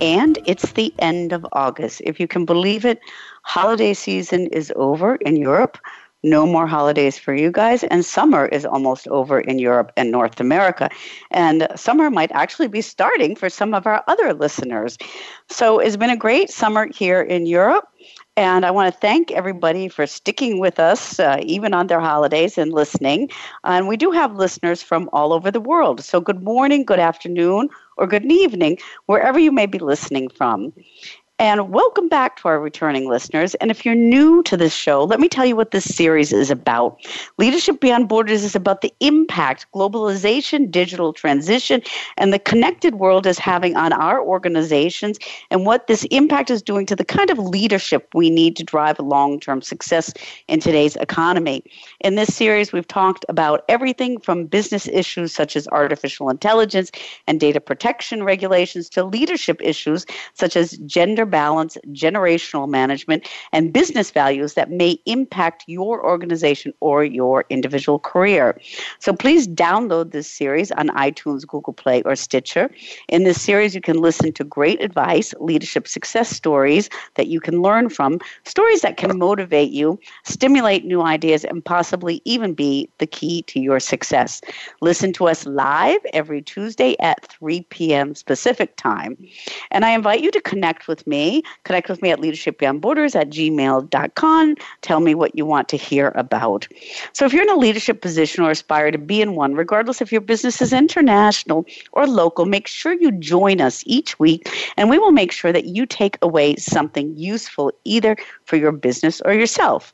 and it's the end of August. If you can believe it, holiday season is over in Europe. No more holidays for you guys, and summer is almost over in Europe and North America. And summer might actually be starting for some of our other listeners. So it's been a great summer here in Europe. And I want to thank everybody for sticking with us, uh, even on their holidays, and listening. And we do have listeners from all over the world. So, good morning, good afternoon, or good evening, wherever you may be listening from. And welcome back to our returning listeners. And if you're new to this show, let me tell you what this series is about. Leadership Beyond Borders is about the impact globalization, digital transition, and the connected world is having on our organizations and what this impact is doing to the kind of leadership we need to drive long term success in today's economy. In this series, we've talked about everything from business issues such as artificial intelligence and data protection regulations to leadership issues such as gender balance, generational management, and business values that may impact your organization or your individual career. So please download this series on iTunes, Google Play, or Stitcher. In this series, you can listen to great advice, leadership success stories that you can learn from, stories that can motivate you, stimulate new ideas, and possibly even be the key to your success. Listen to us live every Tuesday at 3 p.m. Pacific time. And I invite you to connect with me me. Connect with me at Leadership Beyond Borders at gmail.com. Tell me what you want to hear about. So if you're in a leadership position or aspire to be in one, regardless if your business is international or local, make sure you join us each week and we will make sure that you take away something useful either for your business or yourself.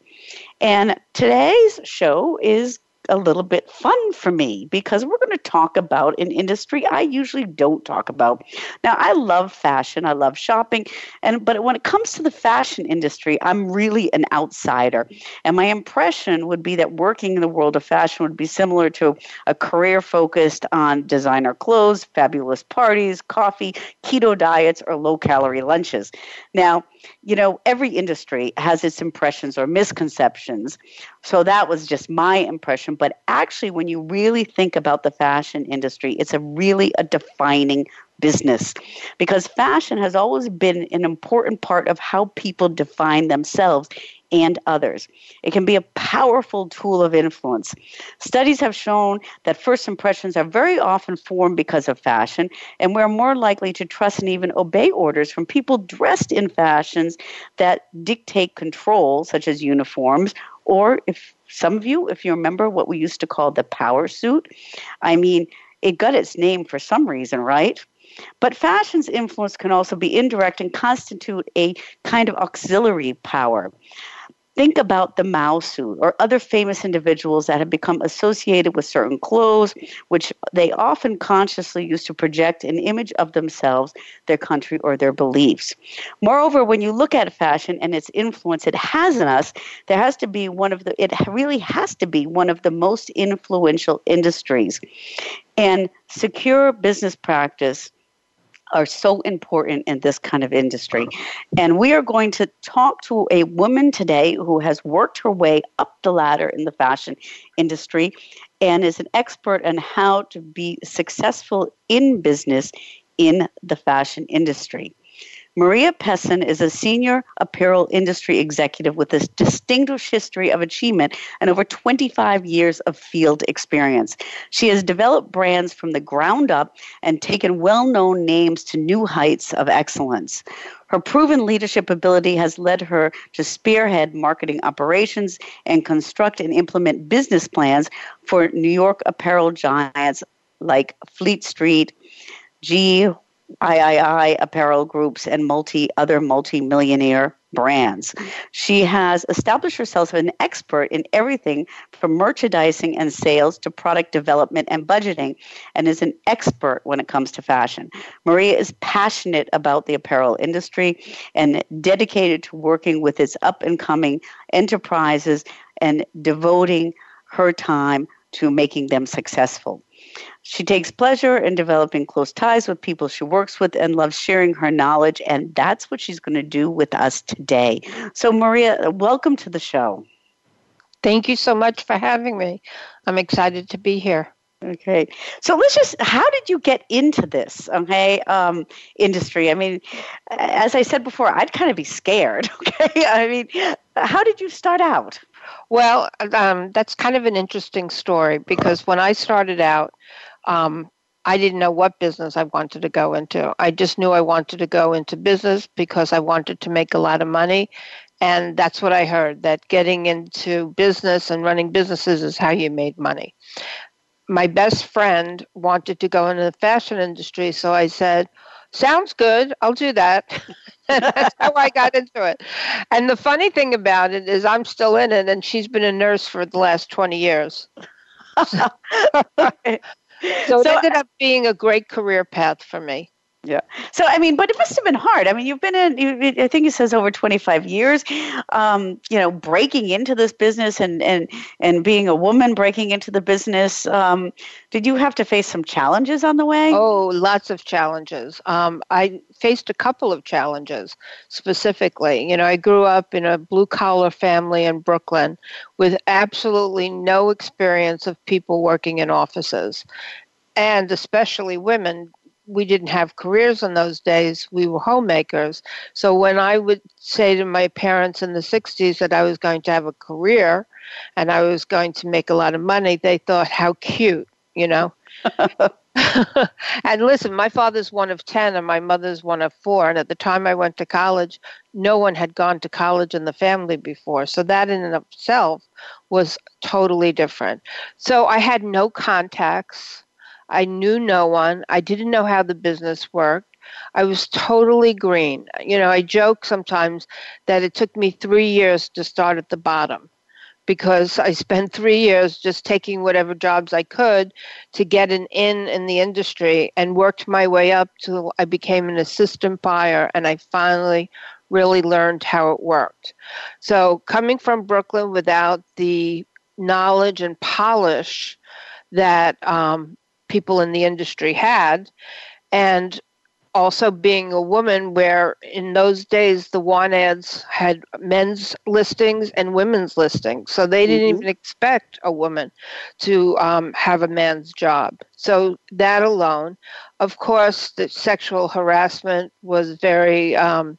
And today's show is a little bit fun for me because we're going to talk about an industry I usually don't talk about. Now, I love fashion, I love shopping, and but when it comes to the fashion industry, I'm really an outsider. And my impression would be that working in the world of fashion would be similar to a career focused on designer clothes, fabulous parties, coffee, keto diets, or low calorie lunches. Now, you know, every industry has its impressions or misconceptions. So that was just my impression. But actually, when you really think about the fashion industry, it's a really a defining business because fashion has always been an important part of how people define themselves and others. It can be a powerful tool of influence. Studies have shown that first impressions are very often formed because of fashion, and we're more likely to trust and even obey orders from people dressed in fashions that dictate control, such as uniforms, or if some of you, if you remember what we used to call the power suit, I mean, it got its name for some reason, right? But fashion's influence can also be indirect and constitute a kind of auxiliary power. Think about the Mao suit or other famous individuals that have become associated with certain clothes, which they often consciously use to project an image of themselves, their country, or their beliefs. Moreover, when you look at fashion and its influence it has in us, there has to be one of the, it really has to be one of the most influential industries. And secure business practice are so important in this kind of industry. Uh-huh. And we are going to talk to a woman today who has worked her way up the ladder in the fashion industry and is an expert on how to be successful in business in the fashion industry. Maria Pesin is a senior apparel industry executive with a distinguished history of achievement and over 25 years of field experience. She has developed brands from the ground up and taken well known names to new heights of excellence. Her proven leadership ability has led her to spearhead marketing operations and construct and implement business plans for New York apparel giants like Fleet Street, G. III apparel groups and multi other multi-millionaire brands. She has established herself as an expert in everything from merchandising and sales to product development and budgeting, and is an expert when it comes to fashion. Maria is passionate about the apparel industry and dedicated to working with its up and coming enterprises and devoting her time to making them successful. She takes pleasure in developing close ties with people she works with and loves sharing her knowledge, and that's what she's going to do with us today. So, Maria, welcome to the show. Thank you so much for having me. I'm excited to be here. Okay, so let's just. How did you get into this? Okay, um, industry. I mean, as I said before, I'd kind of be scared. Okay, I mean, how did you start out? Well, um, that's kind of an interesting story because when I started out, um, I didn't know what business I wanted to go into. I just knew I wanted to go into business because I wanted to make a lot of money. And that's what I heard that getting into business and running businesses is how you made money. My best friend wanted to go into the fashion industry, so I said, Sounds good, I'll do that. that's how I got into it. And the funny thing about it is, I'm still in it, and she's been a nurse for the last 20 years. So, so it ended up being a great career path for me. Yeah. So I mean, but it must have been hard. I mean, you've been in. You, I think it says over twenty five years. Um, you know, breaking into this business and and and being a woman breaking into the business. Um, did you have to face some challenges on the way? Oh, lots of challenges. Um, I faced a couple of challenges specifically. You know, I grew up in a blue collar family in Brooklyn with absolutely no experience of people working in offices and especially women we didn't have careers in those days. We were homemakers. So when I would say to my parents in the 60s that I was going to have a career and I was going to make a lot of money, they thought, how cute, you know? and listen, my father's one of 10 and my mother's one of four. And at the time I went to college, no one had gone to college in the family before. So that in and of itself was totally different. So I had no contacts I knew no one. I didn't know how the business worked. I was totally green. You know, I joke sometimes that it took me three years to start at the bottom because I spent three years just taking whatever jobs I could to get an in in the industry and worked my way up till I became an assistant buyer and I finally really learned how it worked. So coming from Brooklyn without the knowledge and polish that um, people in the industry had. And also being a woman where in those days the want ads had men's listings and women's listings so they didn't mm-hmm. even expect a woman to um, have a man's job so that alone of course the sexual harassment was very um,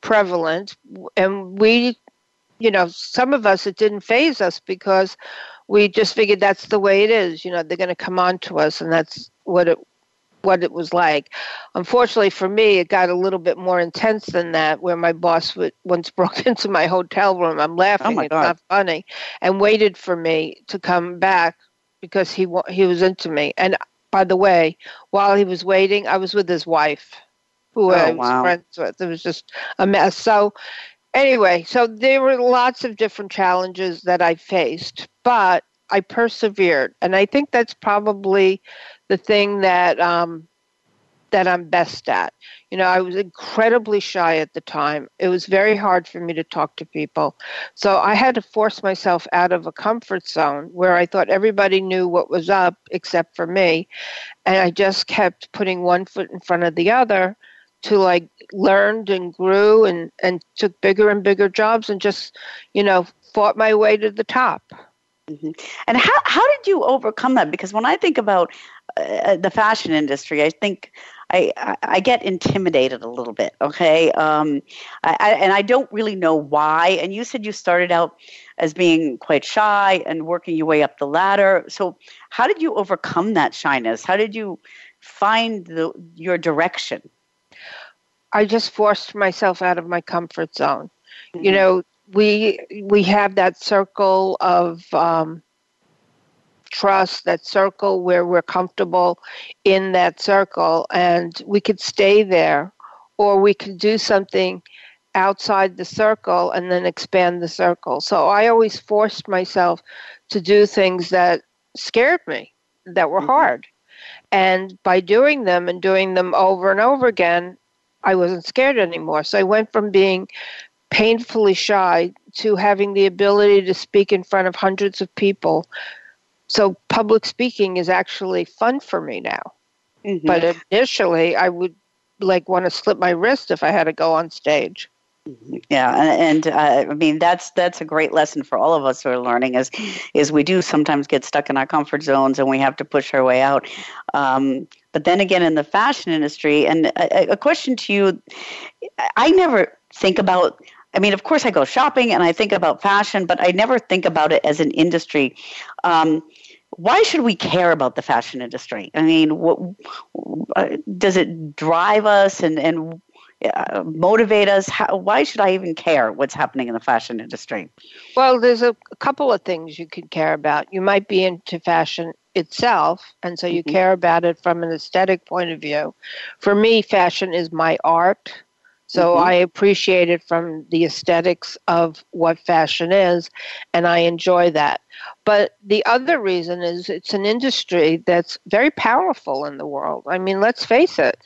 prevalent and we you know some of us it didn't phase us because we just figured that's the way it is. You know, they're going to come on to us, and that's what it what it was like. Unfortunately for me, it got a little bit more intense than that, where my boss would, once broke into my hotel room. I'm laughing; oh my it's not funny, and waited for me to come back because he he was into me. And by the way, while he was waiting, I was with his wife, who oh, I was wow. friends with. It was just a mess. So anyway, so there were lots of different challenges that I faced, but I persevered, and I think that's probably the thing that um, that I'm best at. You know, I was incredibly shy at the time. It was very hard for me to talk to people. So I had to force myself out of a comfort zone where I thought everybody knew what was up except for me. And I just kept putting one foot in front of the other to like learned and grew and and took bigger and bigger jobs and just you know fought my way to the top mm-hmm. and how how did you overcome that because when i think about uh, the fashion industry i think I, I, I get intimidated a little bit, okay? Um, I, I, and I don't really know why. And you said you started out as being quite shy and working your way up the ladder. So, how did you overcome that shyness? How did you find the, your direction? I just forced myself out of my comfort zone. Mm-hmm. You know, we we have that circle of um, trust, that circle where we're comfortable in that circle, and we could stay there, or we could do something outside the circle and then expand the circle. So I always forced myself to do things that scared me, that were mm-hmm. hard. And by doing them and doing them over and over again, I wasn't scared anymore. So I went from being painfully shy to having the ability to speak in front of hundreds of people. So public speaking is actually fun for me now. Mm-hmm. But initially, I would like want to slip my wrist if I had to go on stage. Yeah, and, and uh, I mean that's that's a great lesson for all of us who are learning is is we do sometimes get stuck in our comfort zones and we have to push our way out. Um, but then again, in the fashion industry, and a, a question to you, I never think about I mean, of course, I go shopping and I think about fashion, but I never think about it as an industry. Um, why should we care about the fashion industry? I mean, what, does it drive us and, and uh, motivate us? How, why should I even care what's happening in the fashion industry? Well, there's a, a couple of things you could care about. You might be into fashion itself, and so you mm-hmm. care about it from an aesthetic point of view. For me, fashion is my art. So mm-hmm. I appreciate it from the aesthetics of what fashion is, and I enjoy that. But the other reason is it's an industry that's very powerful in the world. I mean, let's face it,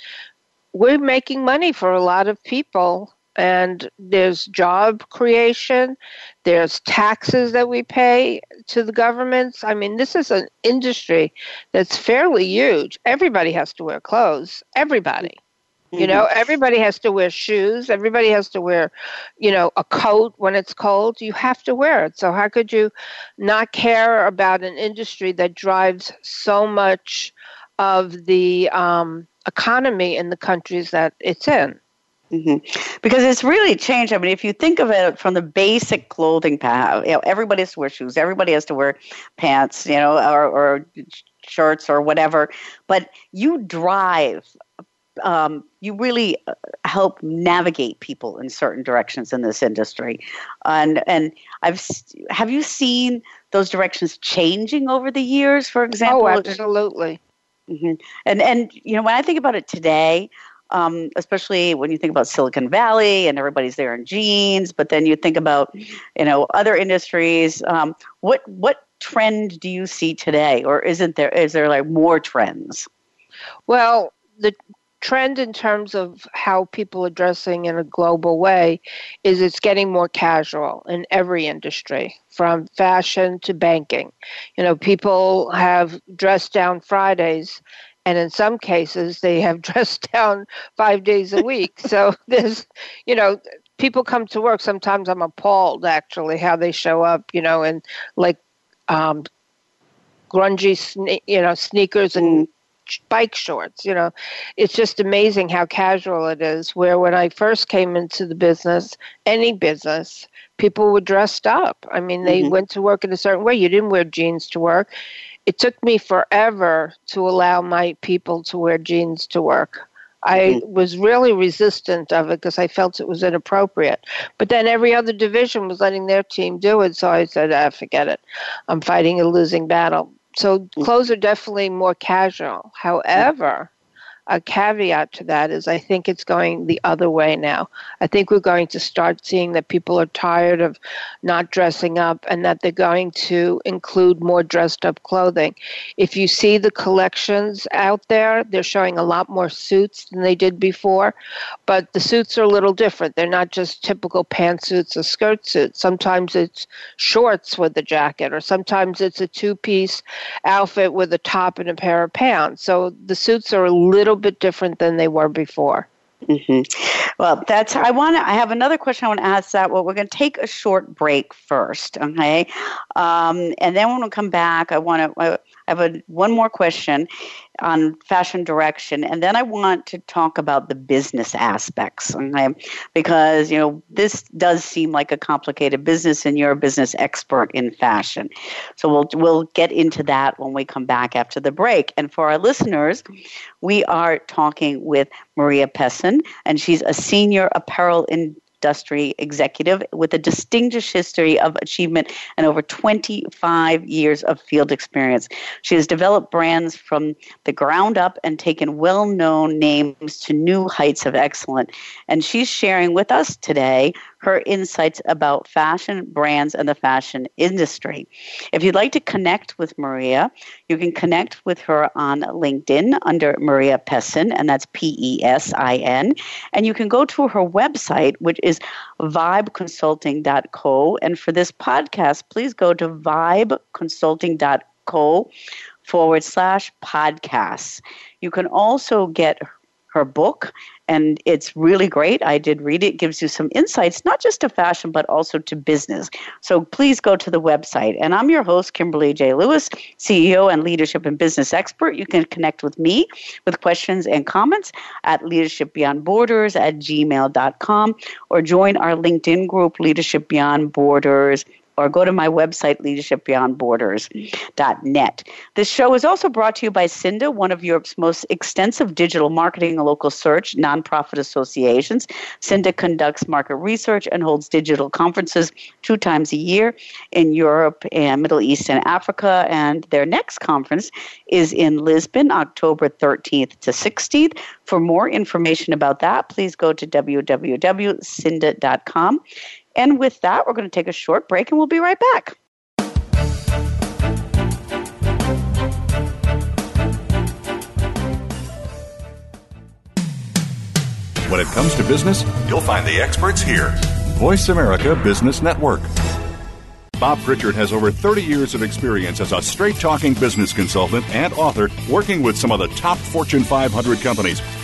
we're making money for a lot of people and there's job creation there's taxes that we pay to the governments i mean this is an industry that's fairly huge everybody has to wear clothes everybody you know, mm-hmm. everybody has to wear shoes. Everybody has to wear, you know, a coat when it's cold. You have to wear it. So how could you not care about an industry that drives so much of the um, economy in the countries that it's in? Mm-hmm. Because it's really changed. I mean, if you think of it from the basic clothing path, you know, everybody has to wear shoes. Everybody has to wear pants, you know, or, or shirts or whatever. But you drive um, you really uh, help navigate people in certain directions in this industry, and and I've have you seen those directions changing over the years? For example, oh, absolutely. Mm-hmm. And and you know when I think about it today, um, especially when you think about Silicon Valley and everybody's there in jeans, but then you think about you know other industries. Um, what what trend do you see today, or isn't there? Is there like more trends? Well, the trend in terms of how people are dressing in a global way is it's getting more casual in every industry from fashion to banking you know people have dressed down fridays and in some cases they have dressed down five days a week so there's you know people come to work sometimes i'm appalled actually how they show up you know in like um grungy sne- you know sneakers and bike shorts. You know, it's just amazing how casual it is. Where when I first came into the business, any business, people were dressed up. I mean, they mm-hmm. went to work in a certain way. You didn't wear jeans to work. It took me forever to allow my people to wear jeans to work. I mm-hmm. was really resistant of it because I felt it was inappropriate. But then every other division was letting their team do it, so I said, ah, forget it. I'm fighting a losing battle. So mm. clothes are definitely more casual. However, a caveat to that is I think it's going the other way now. I think we're going to start seeing that people are tired of not dressing up and that they're going to include more dressed up clothing. If you see the collections out there, they're showing a lot more suits than they did before, but the suits are a little different. They're not just typical pantsuits or skirt suits. Sometimes it's shorts with a jacket, or sometimes it's a two piece outfit with a top and a pair of pants. So the suits are a little bit different than they were before. Mm-hmm. Well, that's. I want to. I have another question I want to ask. That well, we're going to take a short break first, okay, um, and then when we come back, I want to. I have a one more question, on fashion direction, and then I want to talk about the business aspects, okay? Because you know this does seem like a complicated business, and you're a business expert in fashion. So we'll we'll get into that when we come back after the break. And for our listeners, we are talking with Maria Pesin, and she's a senior apparel in industry executive with a distinguished history of achievement and over 25 years of field experience. She has developed brands from the ground up and taken well known names to new heights of excellence. And she's sharing with us today her insights about fashion brands and the fashion industry. If you'd like to connect with Maria, you can connect with her on LinkedIn under Maria Pesin, and that's P E S I N. And you can go to her website, which is vibeconsulting.co. And for this podcast, please go to vibeconsulting.co forward slash podcasts. You can also get her book and it's really great. I did read it. it. gives you some insights, not just to fashion, but also to business. So please go to the website. And I'm your host, Kimberly J. Lewis, CEO and leadership and business expert. You can connect with me with questions and comments at Leadership Beyond Borders at gmail.com or join our LinkedIn group, Leadership Beyond Borders or go to my website, leadershipbeyondborders.net. This show is also brought to you by SIINDA, one of Europe's most extensive digital marketing and local search nonprofit associations. SIINDA conducts market research and holds digital conferences two times a year in Europe and Middle East and Africa. And their next conference is in Lisbon, October 13th to 16th. For more information about that, please go to www.cinda.com. And with that, we're going to take a short break and we'll be right back. When it comes to business, you'll find the experts here. Voice America Business Network. Bob Pritchard has over 30 years of experience as a straight talking business consultant and author working with some of the top Fortune 500 companies.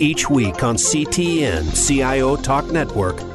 Each week on CTN CIO Talk Network,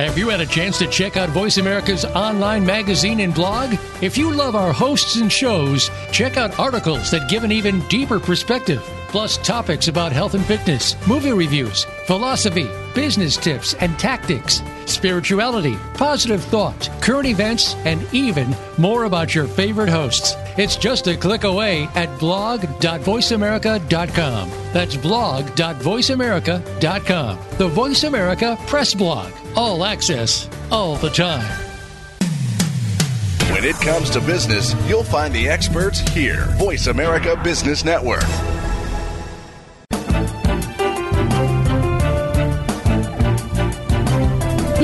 Have you had a chance to check out Voice America's online magazine and blog? If you love our hosts and shows, check out articles that give an even deeper perspective, plus topics about health and fitness, movie reviews, philosophy, business tips and tactics, spirituality, positive thought, current events, and even more about your favorite hosts. It's just a click away at blog.voiceamerica.com. That's blog.voiceamerica.com. The Voice America Press Blog. All access, all the time. When it comes to business, you'll find the experts here. Voice America Business Network.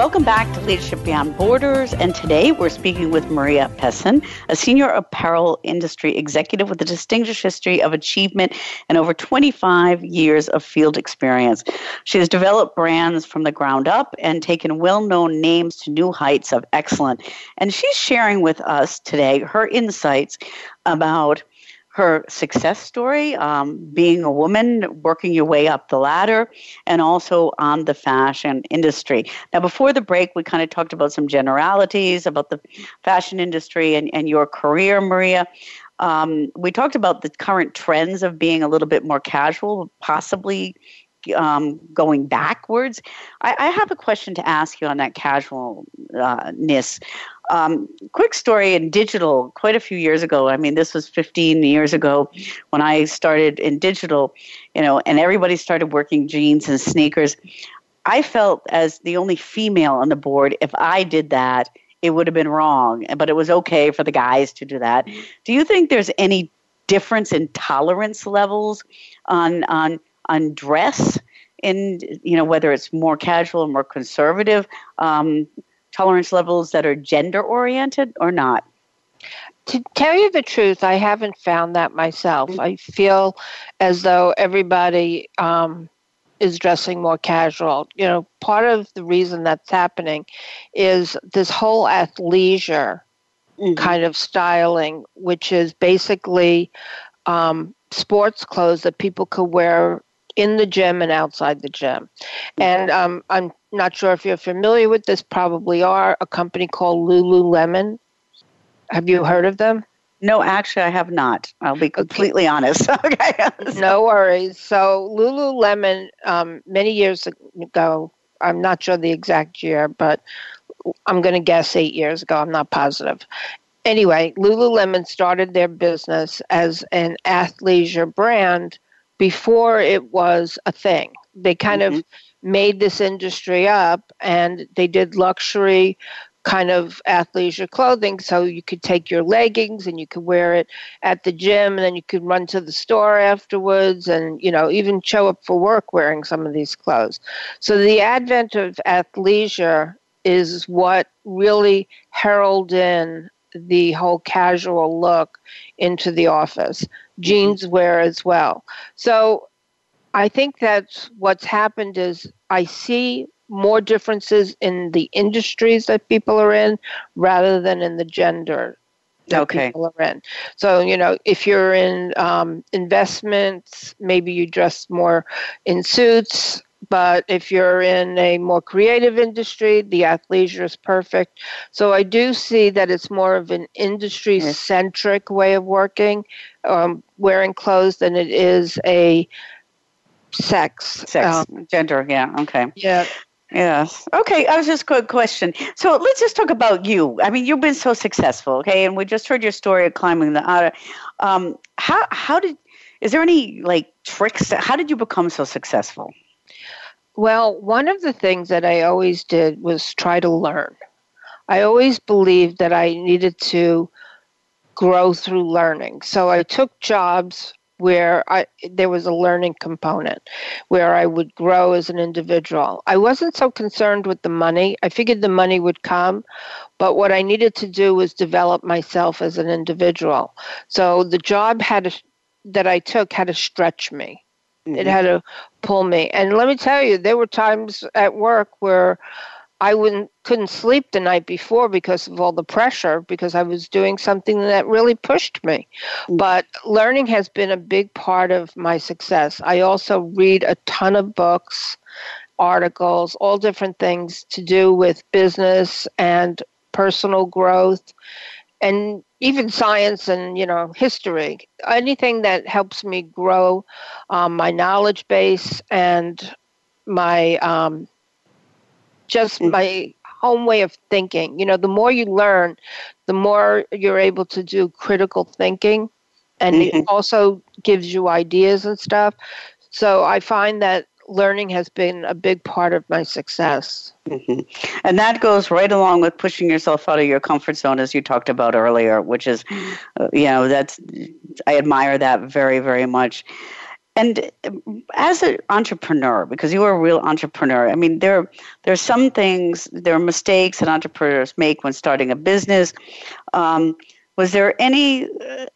Welcome back to Leadership Beyond Borders. And today we're speaking with Maria Pesin, a senior apparel industry executive with a distinguished history of achievement and over 25 years of field experience. She has developed brands from the ground up and taken well known names to new heights of excellence. And she's sharing with us today her insights about her success story, um, being a woman, working your way up the ladder, and also on the fashion industry. Now, before the break, we kind of talked about some generalities about the fashion industry and, and your career, Maria. Um, we talked about the current trends of being a little bit more casual, possibly um, going backwards. I, I, have a question to ask you on that casualness. Um, quick story in digital, quite a few years ago. I mean, this was 15 years ago when I started in digital, you know, and everybody started working jeans and sneakers. I felt as the only female on the board, if I did that, it would have been wrong, but it was okay for the guys to do that. Do you think there's any difference in tolerance levels on on on dress in you know whether it's more casual or more conservative um, tolerance levels that are gender oriented or not? To tell you the truth, I haven't found that myself. I feel as though everybody um, is dressing more casual. You know, part of the reason that's happening is this whole athleisure mm-hmm. kind of styling, which is basically um, sports clothes that people could wear in the gym and outside the gym. And um, I'm not sure if you're familiar with this, probably are, a company called Lululemon. Have you heard of them? No, actually, I have not. I'll be completely okay. honest. okay. no worries. So, Lululemon, um, many years ago, I'm not sure the exact year, but I'm going to guess eight years ago. I'm not positive. Anyway, Lululemon started their business as an athleisure brand before it was a thing. They kind mm-hmm. of made this industry up and they did luxury kind of athleisure clothing so you could take your leggings and you could wear it at the gym and then you could run to the store afterwards and you know even show up for work wearing some of these clothes so the advent of athleisure is what really heralded in the whole casual look into the office jeans wear as well so i think that's what's happened is i see more differences in the industries that people are in rather than in the gender that okay. people are in. So, you know, if you're in um, investments, maybe you dress more in suits. But if you're in a more creative industry, the athleisure is perfect. So I do see that it's more of an industry centric way of working, um, wearing clothes, than it is a sex. Sex, um, gender, yeah, okay. Yeah. Yes. Okay. I was just a quick question. So let's just talk about you. I mean, you've been so successful. Okay, and we just heard your story of climbing the Otter. Um, how how did is there any like tricks? How did you become so successful? Well, one of the things that I always did was try to learn. I always believed that I needed to grow through learning. So I took jobs where I there was a learning component where I would grow as an individual. I wasn't so concerned with the money. I figured the money would come, but what I needed to do was develop myself as an individual. So the job had to, that I took had to stretch me. Mm-hmm. It had to pull me. And let me tell you, there were times at work where I wouldn't couldn't sleep the night before because of all the pressure because I was doing something that really pushed me. Mm-hmm. But learning has been a big part of my success. I also read a ton of books, articles, all different things to do with business and personal growth and even science and you know history anything that helps me grow um, my knowledge base and my um, just mm. my home way of thinking. You know, the more you learn, the more you're able to do critical thinking, and mm-hmm. it also gives you ideas and stuff. So I find that learning has been a big part of my success. Mm-hmm. And that goes right along with pushing yourself out of your comfort zone, as you talked about earlier, which is, uh, you know, that's, I admire that very, very much and as an entrepreneur because you are a real entrepreneur i mean there there are some things there are mistakes that entrepreneurs make when starting a business um, was there any uh,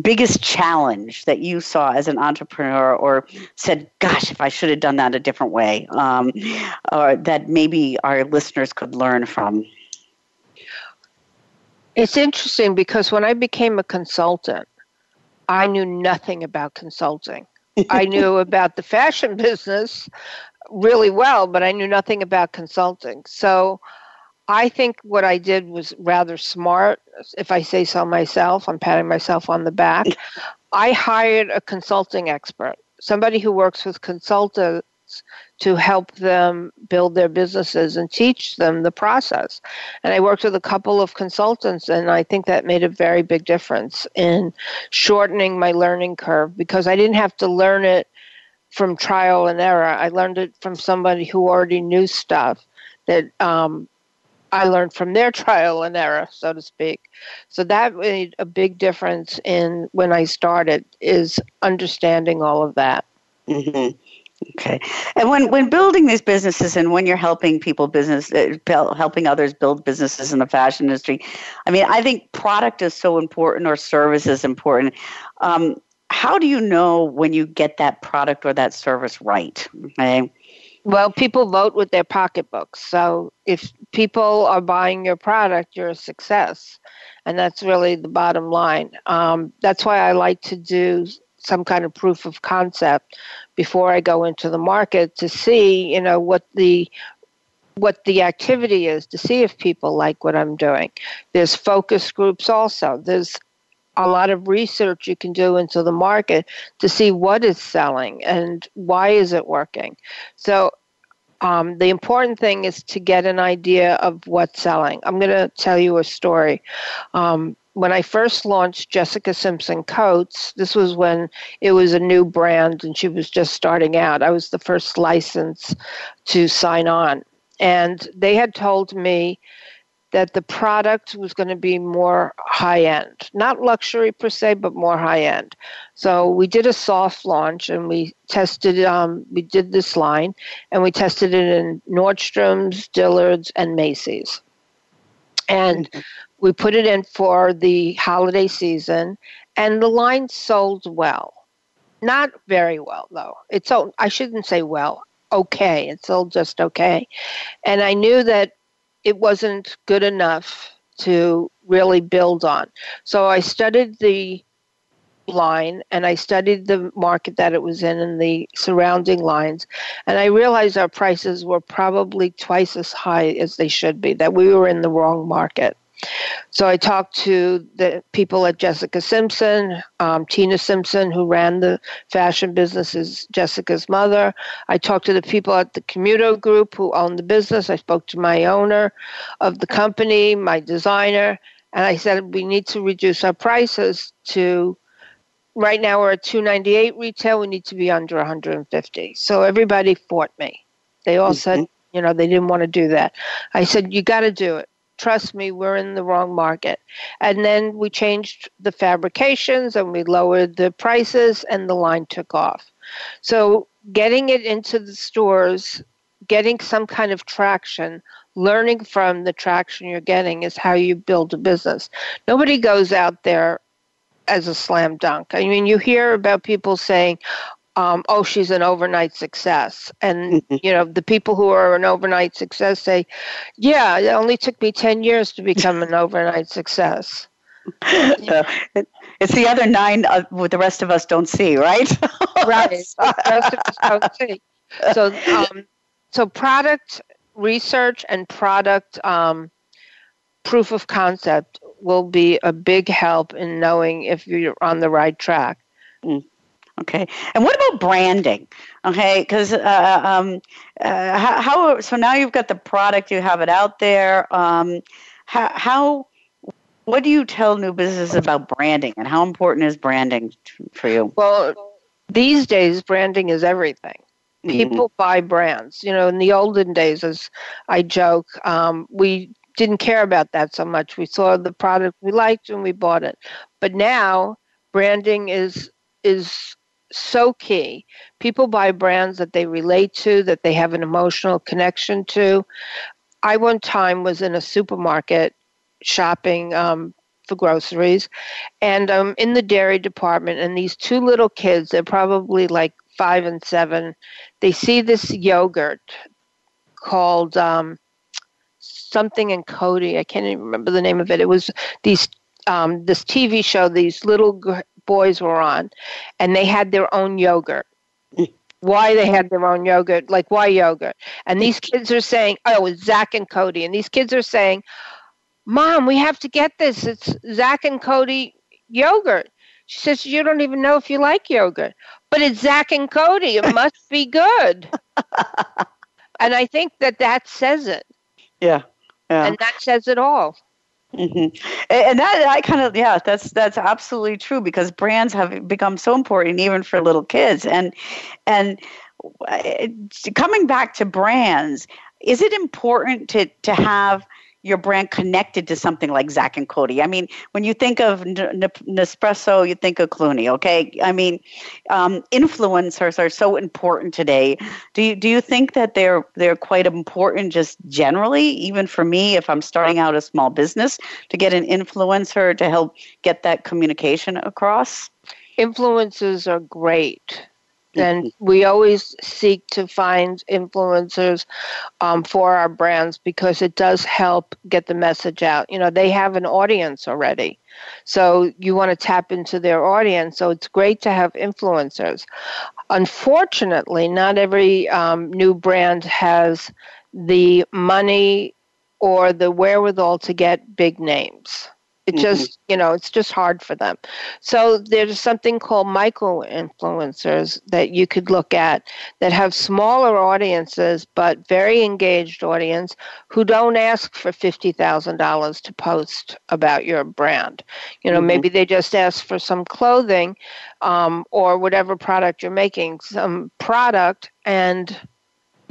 biggest challenge that you saw as an entrepreneur or said gosh if i should have done that a different way um, or that maybe our listeners could learn from it's interesting because when i became a consultant I knew nothing about consulting. I knew about the fashion business really well, but I knew nothing about consulting. So I think what I did was rather smart. If I say so myself, I'm patting myself on the back. I hired a consulting expert, somebody who works with consultants to help them build their businesses and teach them the process. And I worked with a couple of consultants, and I think that made a very big difference in shortening my learning curve because I didn't have to learn it from trial and error. I learned it from somebody who already knew stuff that um, I learned from their trial and error, so to speak. So that made a big difference in when I started is understanding all of that. Mm-hmm. Okay. And when, when building these businesses and when you're helping people business, uh, helping others build businesses in the fashion industry, I mean, I think product is so important or service is important. Um, how do you know when you get that product or that service right? Okay. Well, people vote with their pocketbooks. So if people are buying your product, you're a success. And that's really the bottom line. Um, that's why I like to do some kind of proof of concept before I go into the market to see, you know, what the what the activity is to see if people like what I'm doing. There's focus groups also. There's a lot of research you can do into the market to see what is selling and why is it working. So um, the important thing is to get an idea of what's selling. I'm going to tell you a story. Um, when I first launched Jessica Simpson Coats, this was when it was a new brand and she was just starting out. I was the first license to sign on. And they had told me that the product was going to be more high end, not luxury per se, but more high end. So we did a soft launch and we tested, um, we did this line and we tested it in Nordstrom's, Dillard's, and Macy's. And mm-hmm we put it in for the holiday season, and the line sold well. Not very well, though. It's I shouldn't say well, okay. It sold just okay. And I knew that it wasn't good enough to really build on. So I studied the line and I studied the market that it was in and the surrounding lines. And I realized our prices were probably twice as high as they should be, that we were in the wrong market. So I talked to the people at Jessica Simpson, um, Tina Simpson, who ran the fashion business, is Jessica's mother. I talked to the people at the Camuto Group who own the business. I spoke to my owner of the company, my designer, and I said we need to reduce our prices to. Right now we're at 298 retail. We need to be under 150. So everybody fought me. They all said, mm-hmm. you know, they didn't want to do that. I said, you got to do it trust me, we're in the wrong market. And then we changed the fabrications and we lowered the prices, and the line took off. So, getting it into the stores, getting some kind of traction, learning from the traction you're getting is how you build a business. Nobody goes out there as a slam dunk. I mean, you hear about people saying, um, oh, she's an overnight success. And, mm-hmm. you know, the people who are an overnight success say, yeah, it only took me 10 years to become an overnight success. Uh, it's the other nine uh, the rest of us don't see, right? right. The rest of us don't see. So, um, so product research and product um, proof of concept will be a big help in knowing if you're on the right track. Mm. Okay, and what about branding? Okay, because uh, um, uh, how, how, so now you've got the product, you have it out there. Um, how, how what do you tell new businesses about branding, and how important is branding for you? Well, these days, branding is everything. Mm-hmm. People mm-hmm. buy brands. You know, in the olden days, as I joke, um, we didn't care about that so much. We saw the product we liked and we bought it. But now, branding is is so key. People buy brands that they relate to, that they have an emotional connection to. I one time was in a supermarket shopping um, for groceries, and I'm um, in the dairy department, and these two little kids, they're probably like five and seven, they see this yogurt called um, something in Cody. I can't even remember the name of it. It was these um, this TV show. These little boys were on, and they had their own yogurt. why they had their own yogurt, like why yogurt? And these kids are saying, oh, it's Zack and Cody. And these kids are saying, Mom, we have to get this. It's Zack and Cody yogurt. She says, You don't even know if you like yogurt. But it's Zack and Cody. It must be good. and I think that that says it. Yeah. yeah. And that says it all. Mm-hmm. And that I kind of yeah, that's that's absolutely true because brands have become so important even for little kids. And and coming back to brands, is it important to to have your brand connected to something like Zack and Cody? I mean, when you think of N- N- Nespresso, you think of Clooney. Okay, I mean, um, influencers are so important today. Do you do you think that they're they're quite important just generally, even for me, if I'm starting out a small business, to get an influencer to help get that communication across? Influencers are great and we always seek to find influencers um, for our brands because it does help get the message out. You know, they have an audience already. So you want to tap into their audience. So it's great to have influencers. Unfortunately, not every um, new brand has the money or the wherewithal to get big names. It mm-hmm. just, you know, it's just hard for them. So there's something called micro influencers that you could look at that have smaller audiences but very engaged audience who don't ask for $50,000 to post about your brand. You know, mm-hmm. maybe they just ask for some clothing um, or whatever product you're making, some product and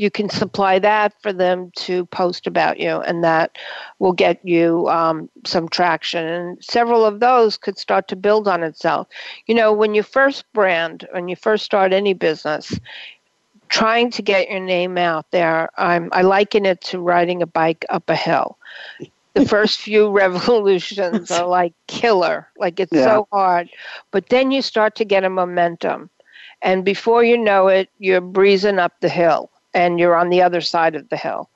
you can supply that for them to post about you, and that will get you um, some traction. And several of those could start to build on itself. You know, when you first brand, when you first start any business, trying to get your name out there, I'm, I liken it to riding a bike up a hill. The first few revolutions are like killer, like it's yeah. so hard. But then you start to get a momentum. And before you know it, you're breezing up the hill and you're on the other side of the hill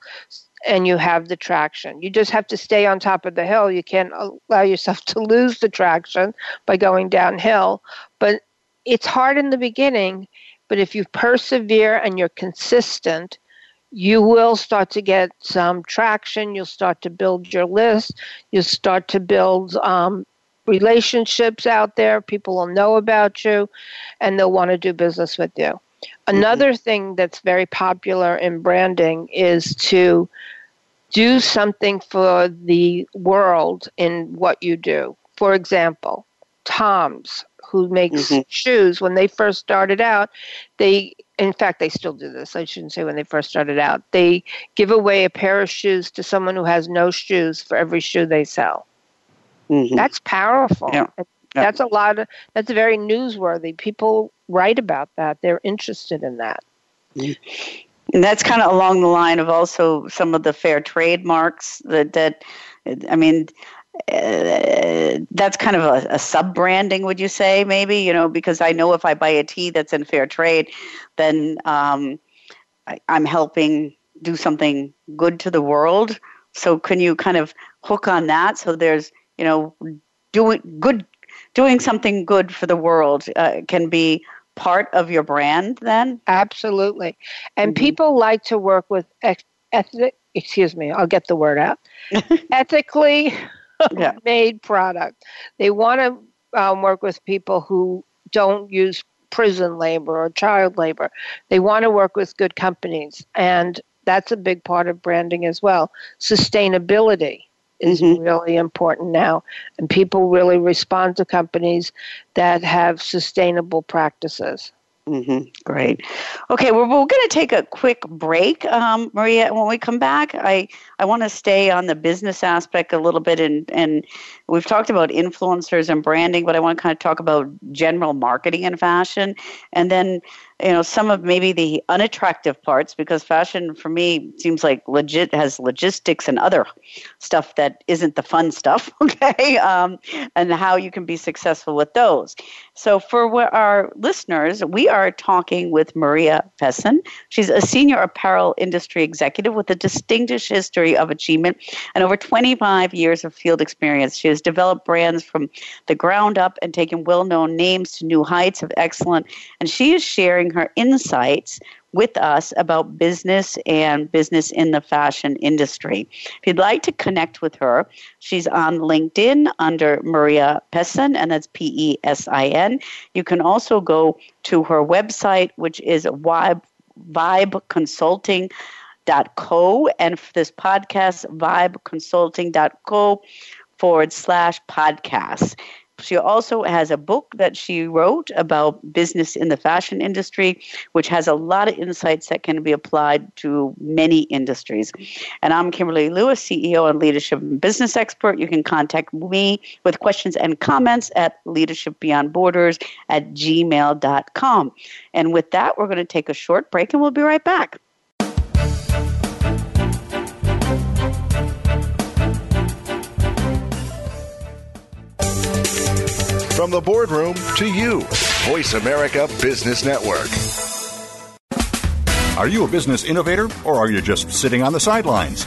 and you have the traction. You just have to stay on top of the hill. You can't allow yourself to lose the traction by going downhill. But it's hard in the beginning, but if you persevere and you're consistent, you will start to get some traction. You'll start to build your list. You'll start to build um, relationships out there. People will know about you and they'll want to do business with you. Another mm-hmm. thing that's very popular in branding is to do something for the world in what you do. For example, Tom's, who makes mm-hmm. shoes, when they first started out, they, in fact, they still do this. I shouldn't say when they first started out. They give away a pair of shoes to someone who has no shoes for every shoe they sell. Mm-hmm. That's powerful. Yeah. That's a lot of, that's very newsworthy. People write about that. They're interested in that. And that's kind of along the line of also some of the fair trade marks that, that I mean, uh, that's kind of a, a sub branding, would you say, maybe? You know, because I know if I buy a tea that's in fair trade, then um, I, I'm helping do something good to the world. So, can you kind of hook on that? So, there's, you know, doing good doing something good for the world uh, can be part of your brand then? Absolutely. And mm-hmm. people like to work with ethnic excuse me i'll get the word out. Ethically yeah. made product. They want to um, work with people who don't use prison labor or child labor. They want to work with good companies and that's a big part of branding as well. Sustainability is mm-hmm. really important now. And people really respond to companies that have sustainable practices. Mm-hmm. Great. Okay, well, we're going to take a quick break, um, Maria. When we come back, I, I want to stay on the business aspect a little bit, and, and we've talked about influencers and branding, but I want to kind of talk about general marketing and fashion, and then you know some of maybe the unattractive parts because fashion for me seems like legit has logistics and other stuff that isn't the fun stuff okay? Um, and how you can be successful with those. So for our listeners we are talking with maria Pesin she's a senior apparel industry executive with a distinguished history of achievement and over 25 years of field experience. She has developed brands from the ground up and taken well-known names to new heights of excellence. And she is sharing sharing her insights with us about business and business in the fashion industry. If you'd like to connect with her, she's on LinkedIn under Maria Pesin, and that's P E S I N. You can also go to her website, which is Vibe, Vibe Consulting. Dot co and this podcast vibeconsulting.co forward slash podcast She also has a book that she wrote about business in the fashion industry, which has a lot of insights that can be applied to many industries. And I'm Kimberly Lewis, CEO and leadership and business expert. You can contact me with questions and comments at leadershipbeyondborders at gmail.com. And with that, we're going to take a short break and we'll be right back. From the boardroom to you, Voice America Business Network. Are you a business innovator or are you just sitting on the sidelines?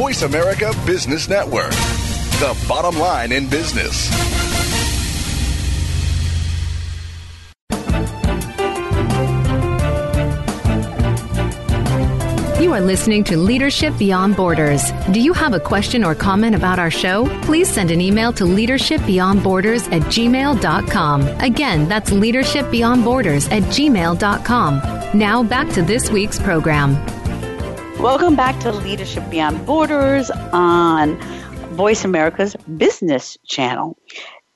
Voice America Business Network, the bottom line in business. You are listening to Leadership Beyond Borders. Do you have a question or comment about our show? Please send an email to leadershipbeyondborders at gmail.com. Again, that's leadershipbeyondborders at gmail.com. Now back to this week's program. Welcome back to Leadership Beyond Borders on Voice America's Business Channel.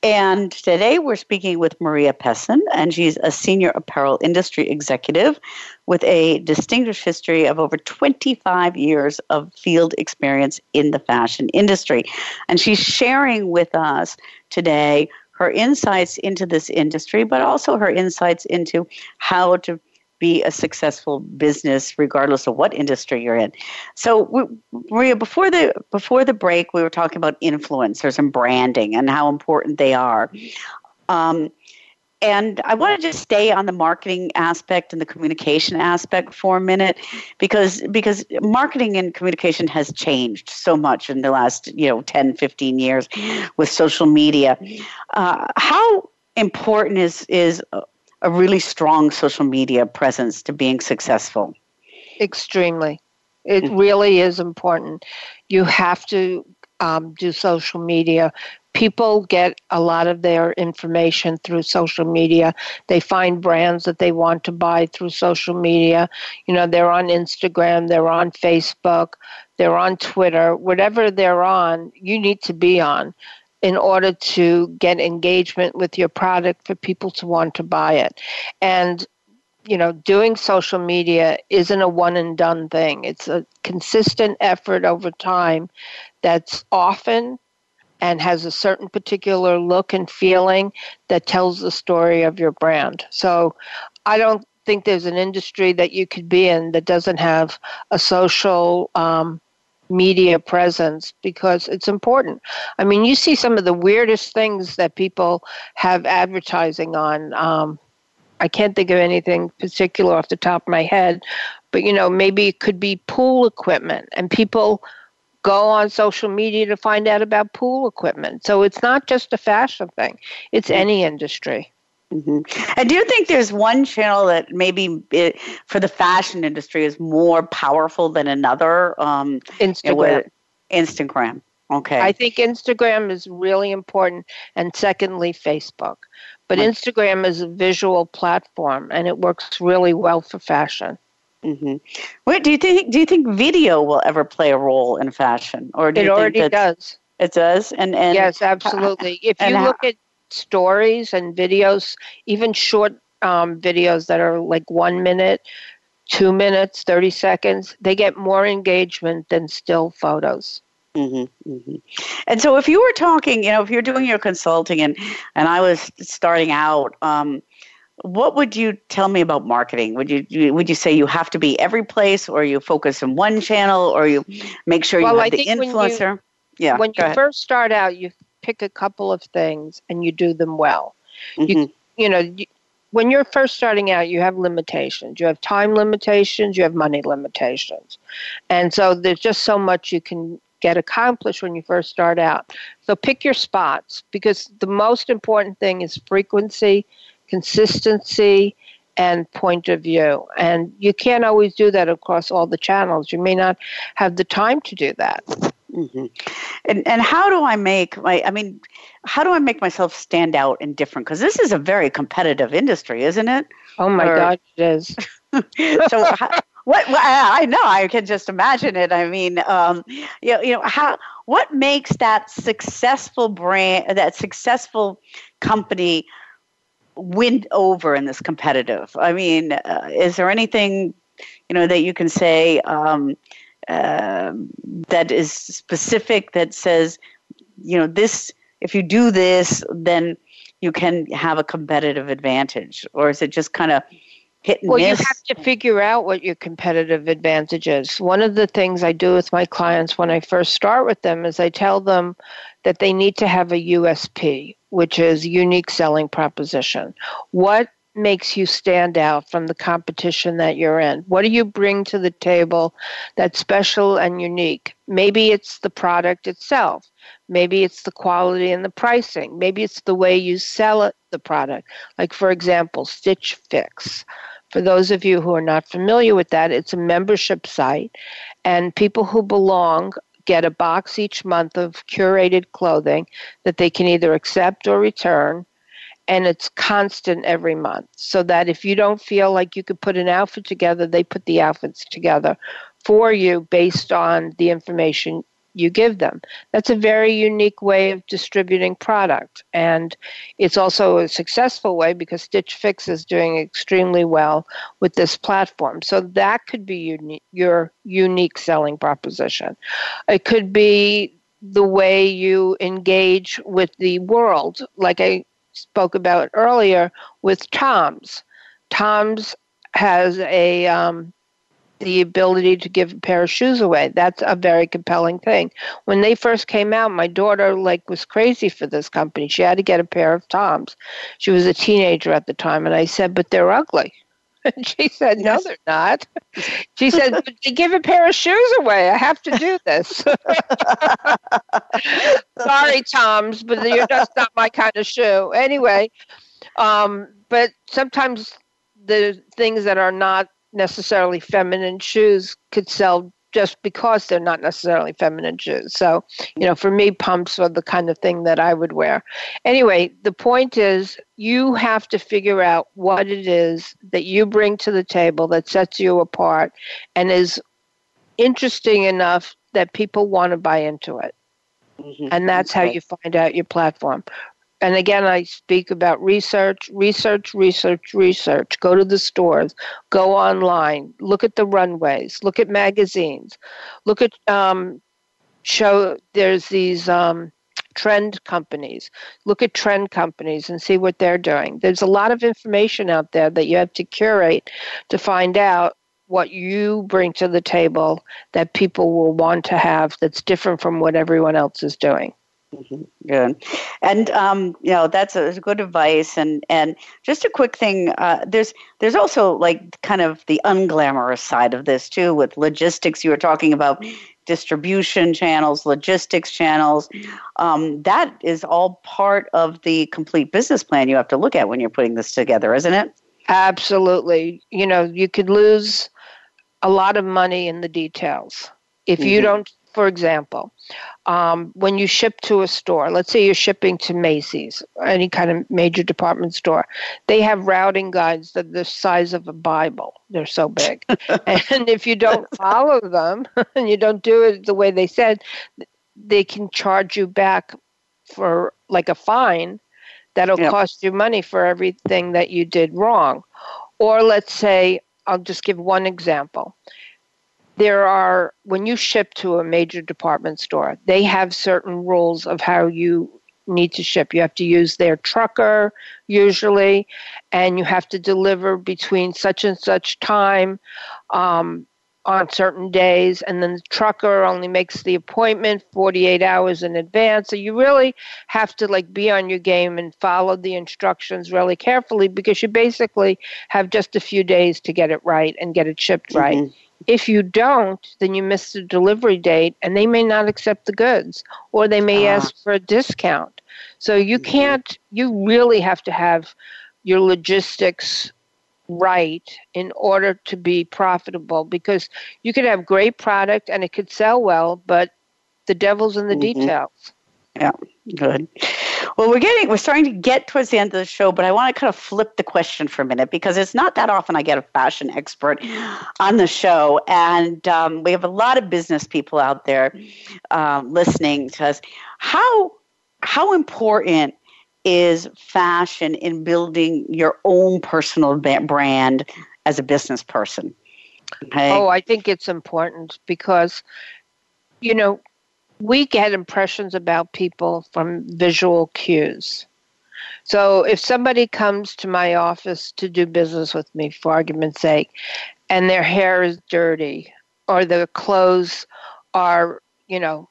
And today we're speaking with Maria Pesin, and she's a senior apparel industry executive with a distinguished history of over 25 years of field experience in the fashion industry. And she's sharing with us today her insights into this industry, but also her insights into how to be a successful business regardless of what industry you're in. So we, Maria, before the before the break, we were talking about influencers and branding and how important they are. Um, and I want to just stay on the marketing aspect and the communication aspect for a minute because because marketing and communication has changed so much in the last you know 10 15 years with social media uh, how important is is a really strong social media presence to being successful? Extremely. It mm-hmm. really is important. You have to um, do social media. People get a lot of their information through social media. They find brands that they want to buy through social media. You know, they're on Instagram, they're on Facebook, they're on Twitter. Whatever they're on, you need to be on in order to get engagement with your product for people to want to buy it. And you know, doing social media isn't a one and done thing. It's a consistent effort over time that's often and has a certain particular look and feeling that tells the story of your brand. So I don't think there's an industry that you could be in that doesn't have a social um, media presence because it's important. I mean, you see some of the weirdest things that people have advertising on. Um, I can't think of anything particular off the top of my head, but you know, maybe it could be pool equipment, and people go on social media to find out about pool equipment. So it's not just a fashion thing; it's any industry. Mm-hmm. And do think there's one channel that maybe it, for the fashion industry is more powerful than another? Um, Instagram. Instagram. Okay. I think Instagram is really important, and secondly, Facebook. But Instagram is a visual platform, and it works really well for fashion. Mm-hmm. Wait, do you think do you think video will ever play a role in fashion, or do it you already does? It does, and and yes, absolutely. If you look at stories and videos, even short um, videos that are like one minute, two minutes, 30 seconds, they get more engagement than still photos. Mm-hmm, mm-hmm. And so, if you were talking, you know, if you're doing your consulting, and and I was starting out, um, what would you tell me about marketing? Would you would you say you have to be every place, or you focus in one channel, or you make sure you well, have I the influencer? When you, yeah. When you ahead. first start out, you pick a couple of things and you do them well. Mm-hmm. You you know. You, when you're first starting out, you have limitations. You have time limitations, you have money limitations. And so there's just so much you can get accomplished when you first start out. So pick your spots because the most important thing is frequency, consistency, and point of view. And you can't always do that across all the channels. You may not have the time to do that. Mm-hmm. And and how do I make my? I mean, how do I make myself stand out and different? Because this is a very competitive industry, isn't it? Oh my or, God, it is. so how, what? I know. I can just imagine it. I mean, um, you know, you know how what makes that successful brand, that successful company, win over in this competitive? I mean, uh, is there anything you know that you can say? Um, uh, that is specific that says, you know, this, if you do this, then you can have a competitive advantage? Or is it just kind of hit and well, miss? you have to figure out what your competitive advantage is. One of the things I do with my clients when I first start with them is I tell them that they need to have a USP, which is unique selling proposition. What makes you stand out from the competition that you're in? What do you bring to the table that's special and unique? Maybe it's the product itself. Maybe it's the quality and the pricing. Maybe it's the way you sell it, the product. Like, for example, Stitch Fix. For those of you who are not familiar with that, it's a membership site, and people who belong get a box each month of curated clothing that they can either accept or return and it's constant every month. So that if you don't feel like you could put an outfit together they put the outfits together for you based on the information you give them. That's a very unique way of distributing product. And it's also a successful way because stitch fix is doing extremely well with this platform. So that could be uni- your unique selling proposition. It could be the way you engage with the world. Like i spoke about earlier with Tom's. Tom's has a um, the ability to give a pair of shoes away. That's a very compelling thing. When they first came out, my daughter like was crazy for this company. She had to get a pair of Toms. She was a teenager at the time, and I said, "But they're ugly." And she said, "No, they're not." She said, "But they give a pair of shoes away. I have to do this." Sorry, Tom's, but you're just not my kind of shoe. Anyway, um, but sometimes the things that are not necessarily feminine shoes could sell just because they're not necessarily feminine shoes. So, you know, for me, pumps are the kind of thing that I would wear. Anyway, the point is you have to figure out what it is that you bring to the table that sets you apart and is interesting enough that people want to buy into it. Mm-hmm. And that's how you find out your platform and again, I speak about research, research, research, research. Go to the stores, go online, look at the runways, look at magazines, look at um, show. There's these um, trend companies. Look at trend companies and see what they're doing. There's a lot of information out there that you have to curate to find out what you bring to the table that people will want to have that's different from what everyone else is doing. Mm-hmm. Good, and um, you know that's a good advice. And and just a quick thing, uh, there's there's also like kind of the unglamorous side of this too, with logistics. You were talking about distribution channels, logistics channels. Um, that is all part of the complete business plan you have to look at when you're putting this together, isn't it? Absolutely. You know, you could lose a lot of money in the details if mm-hmm. you don't for example, um, when you ship to a store, let's say you're shipping to Macy's, any kind of major department store, they have routing guides that are the size of a Bible. They're so big. and if you don't follow them and you don't do it the way they said, they can charge you back for like a fine that'll yep. cost you money for everything that you did wrong. Or let's say, I'll just give one example there are when you ship to a major department store they have certain rules of how you need to ship. You have to use their trucker usually and you have to deliver between such and such time um, on certain days and then the trucker only makes the appointment 48 hours in advance. So you really have to like be on your game and follow the instructions really carefully because you basically have just a few days to get it right and get it shipped right. Mm-hmm. If you don't, then you miss the delivery date and they may not accept the goods or they may uh ask for a discount. So you mm-hmm. can't, you really have to have your logistics right in order to be profitable because you could have great product and it could sell well, but the devil's in the mm-hmm. details. Yeah, good. Well, we're getting we're starting to get towards the end of the show, but I want to kind of flip the question for a minute because it's not that often I get a fashion expert on the show, and um, we have a lot of business people out there um, listening to us. How how important is fashion in building your own personal brand as a business person? Okay? Oh, I think it's important because you know we get impressions about people from visual cues. So if somebody comes to my office to do business with me, for argument's sake, and their hair is dirty or their clothes are, you know,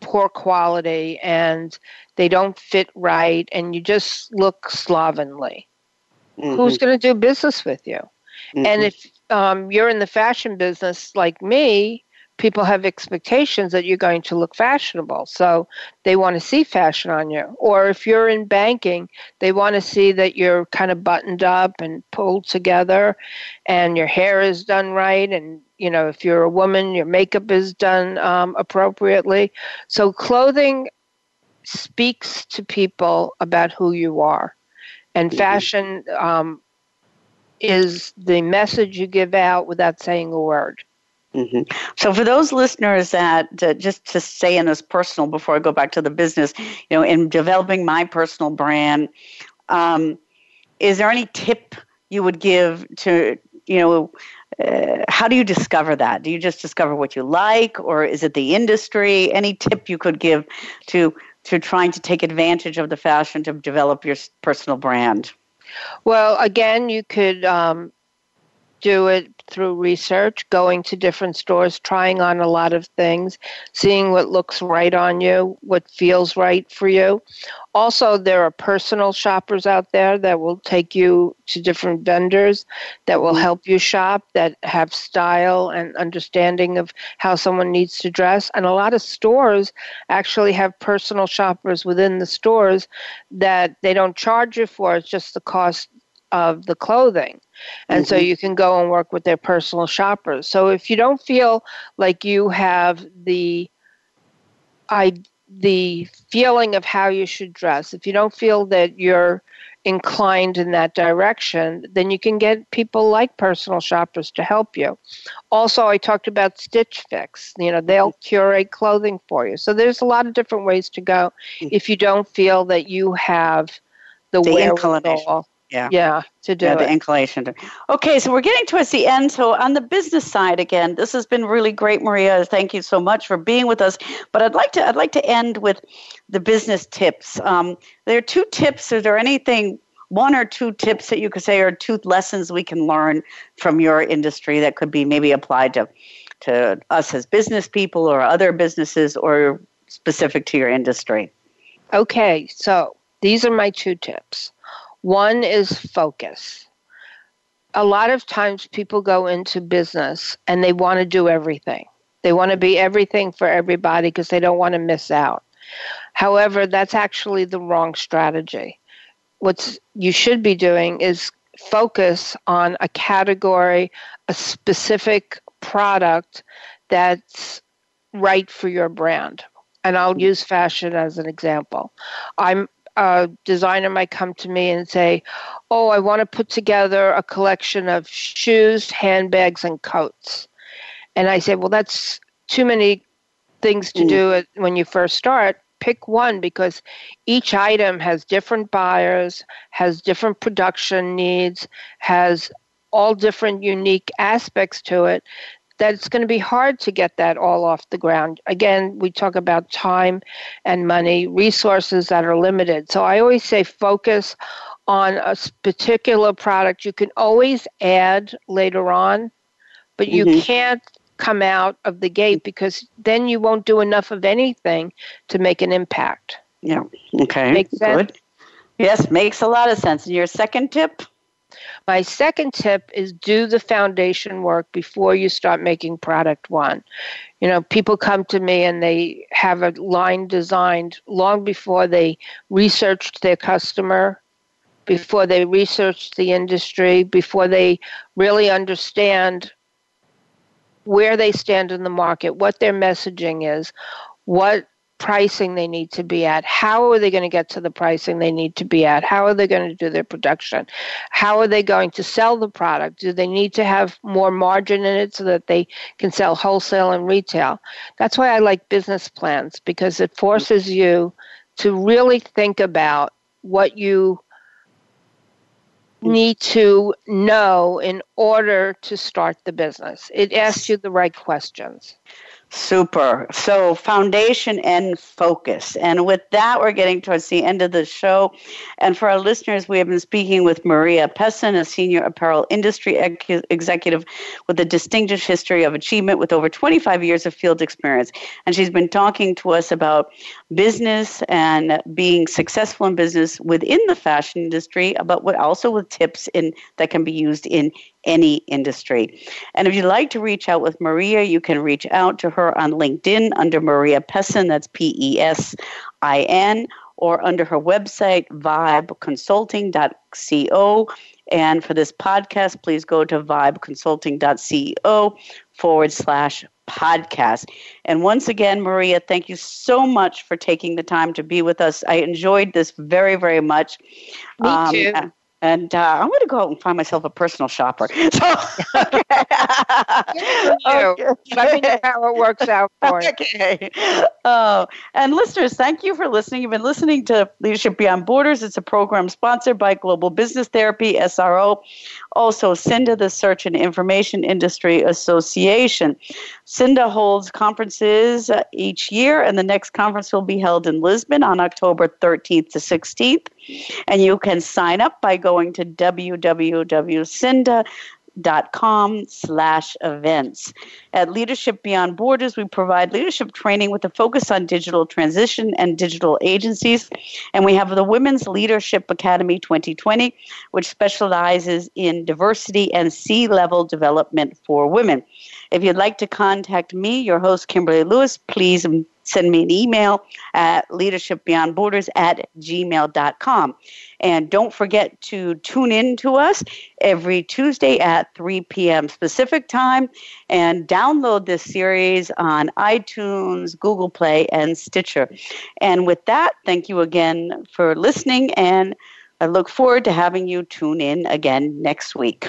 poor quality and they don't fit right and you just look slovenly, mm-hmm. who's going to do business with you? Mm-hmm. And if um, you're in the fashion business like me, people have expectations that you're going to look fashionable. So they want to see fashion on you. Or if you're in banking, they want to see that you're kind of buttoned up and pulled together and your hair is done right. And, you know, if you're a woman, your makeup is done um, appropriately. So clothing speaks to people about who you are. And mm-hmm. fashion um, is the message you give out without saying a word. Mm-hmm. So, for those listeners that uh, just to stay in this personal before I go back to the business, you know, in developing my personal brand, um, is there any tip you would give to, you know, uh, how do you discover that? Do you just discover what you like, or is it the industry? Any tip you could give to to trying to take advantage of the fashion to develop your personal brand? Well, again, you could um, do it through research, going to different stores, trying on a lot of things, seeing what looks right on you, what feels right for you. Also, there are personal shoppers out there that will take you to different vendors that will help you shop, that have style and understanding of how someone needs to dress. And a lot of stores actually have personal shoppers within the stores that they don't charge you for, it's just the cost of the clothing. And mm-hmm. so you can go and work with their personal shoppers. So if you don't feel like you have the I the feeling of how you should dress, if you don't feel that you're inclined in that direction, then you can get people like personal shoppers to help you. Also, I talked about Stitch Fix. You know, they'll mm-hmm. curate clothing for you. So there's a lot of different ways to go mm-hmm. if you don't feel that you have the, the wherewithal yeah. Yeah to do yeah, it. the inclination to okay so we're getting towards the end. So on the business side again this has been really great maria. Thank you so much for being with us. But i'd like to i'd like to end with the business tips. Um, there are two tips. Is there anything one or two tips that you could say or two lessons we can learn from your industry that could be maybe applied to to us as business people or other businesses or specific to your industry? Okay so these are my two tips one is focus. A lot of times people go into business and they want to do everything. They want to be everything for everybody because they don't want to miss out. However, that's actually the wrong strategy. What you should be doing is focus on a category, a specific product that's right for your brand. And I'll use fashion as an example. I'm a designer might come to me and say, "Oh, I want to put together a collection of shoes, handbags, and coats." And I say, "Well, that's too many things to mm. do when you first start. Pick one because each item has different buyers, has different production needs, has all different unique aspects to it that it's going to be hard to get that all off the ground. Again, we talk about time and money, resources that are limited. So I always say focus on a particular product. You can always add later on, but you mm-hmm. can't come out of the gate because then you won't do enough of anything to make an impact. Yeah. Okay. Makes sense? Good. Yes, makes a lot of sense. And your second tip? My second tip is do the foundation work before you start making product one. You know, people come to me and they have a line designed long before they researched their customer, before they researched the industry, before they really understand where they stand in the market, what their messaging is, what pricing they need to be at. How are they going to get to the pricing they need to be at? How are they going to do their production? How are they going to sell the product? Do they need to have more margin in it so that they can sell wholesale and retail? That's why I like business plans because it forces you to really think about what you need to know in order to start the business. It asks you the right questions. Super. So, foundation and focus. And with that, we're getting towards the end of the show. And for our listeners, we have been speaking with Maria Pesin, a senior apparel industry executive with a distinguished history of achievement with over 25 years of field experience. And she's been talking to us about business and being successful in business within the fashion industry, but also with tips in that can be used in any industry. And if you'd like to reach out with Maria, you can reach out to her on LinkedIn under Maria Pesin, that's P E S I N, or under her website, vibeconsulting.co. And for this podcast, please go to vibeconsulting.co forward slash podcast. And once again, Maria, thank you so much for taking the time to be with us. I enjoyed this very, very much. Me um, too and uh, I'm going to go out and find myself a personal shopper. So, okay. okay. Let me know how it works out for you. Okay. Oh, and listeners, thank you for listening. You've been listening to Leadership Beyond Borders. It's a program sponsored by Global Business Therapy, SRO, also SIINDA, the Search and Information Industry Association. SIINDA holds conferences uh, each year, and the next conference will be held in Lisbon on October 13th to 16th. And you can sign up by going to www.siinda.com slash events. At Leadership Beyond Borders, we provide leadership training with a focus on digital transition and digital agencies. And we have the Women's Leadership Academy 2020, which specializes in diversity and C-level development for women. If you'd like to contact me, your host, Kimberly Lewis, please send me an email at leadershipbeyondborders at gmail.com. And don't forget to tune in to us every Tuesday at 3 p.m. Pacific time and download this series on iTunes, Google Play, and Stitcher. And with that, thank you again for listening, and I look forward to having you tune in again next week.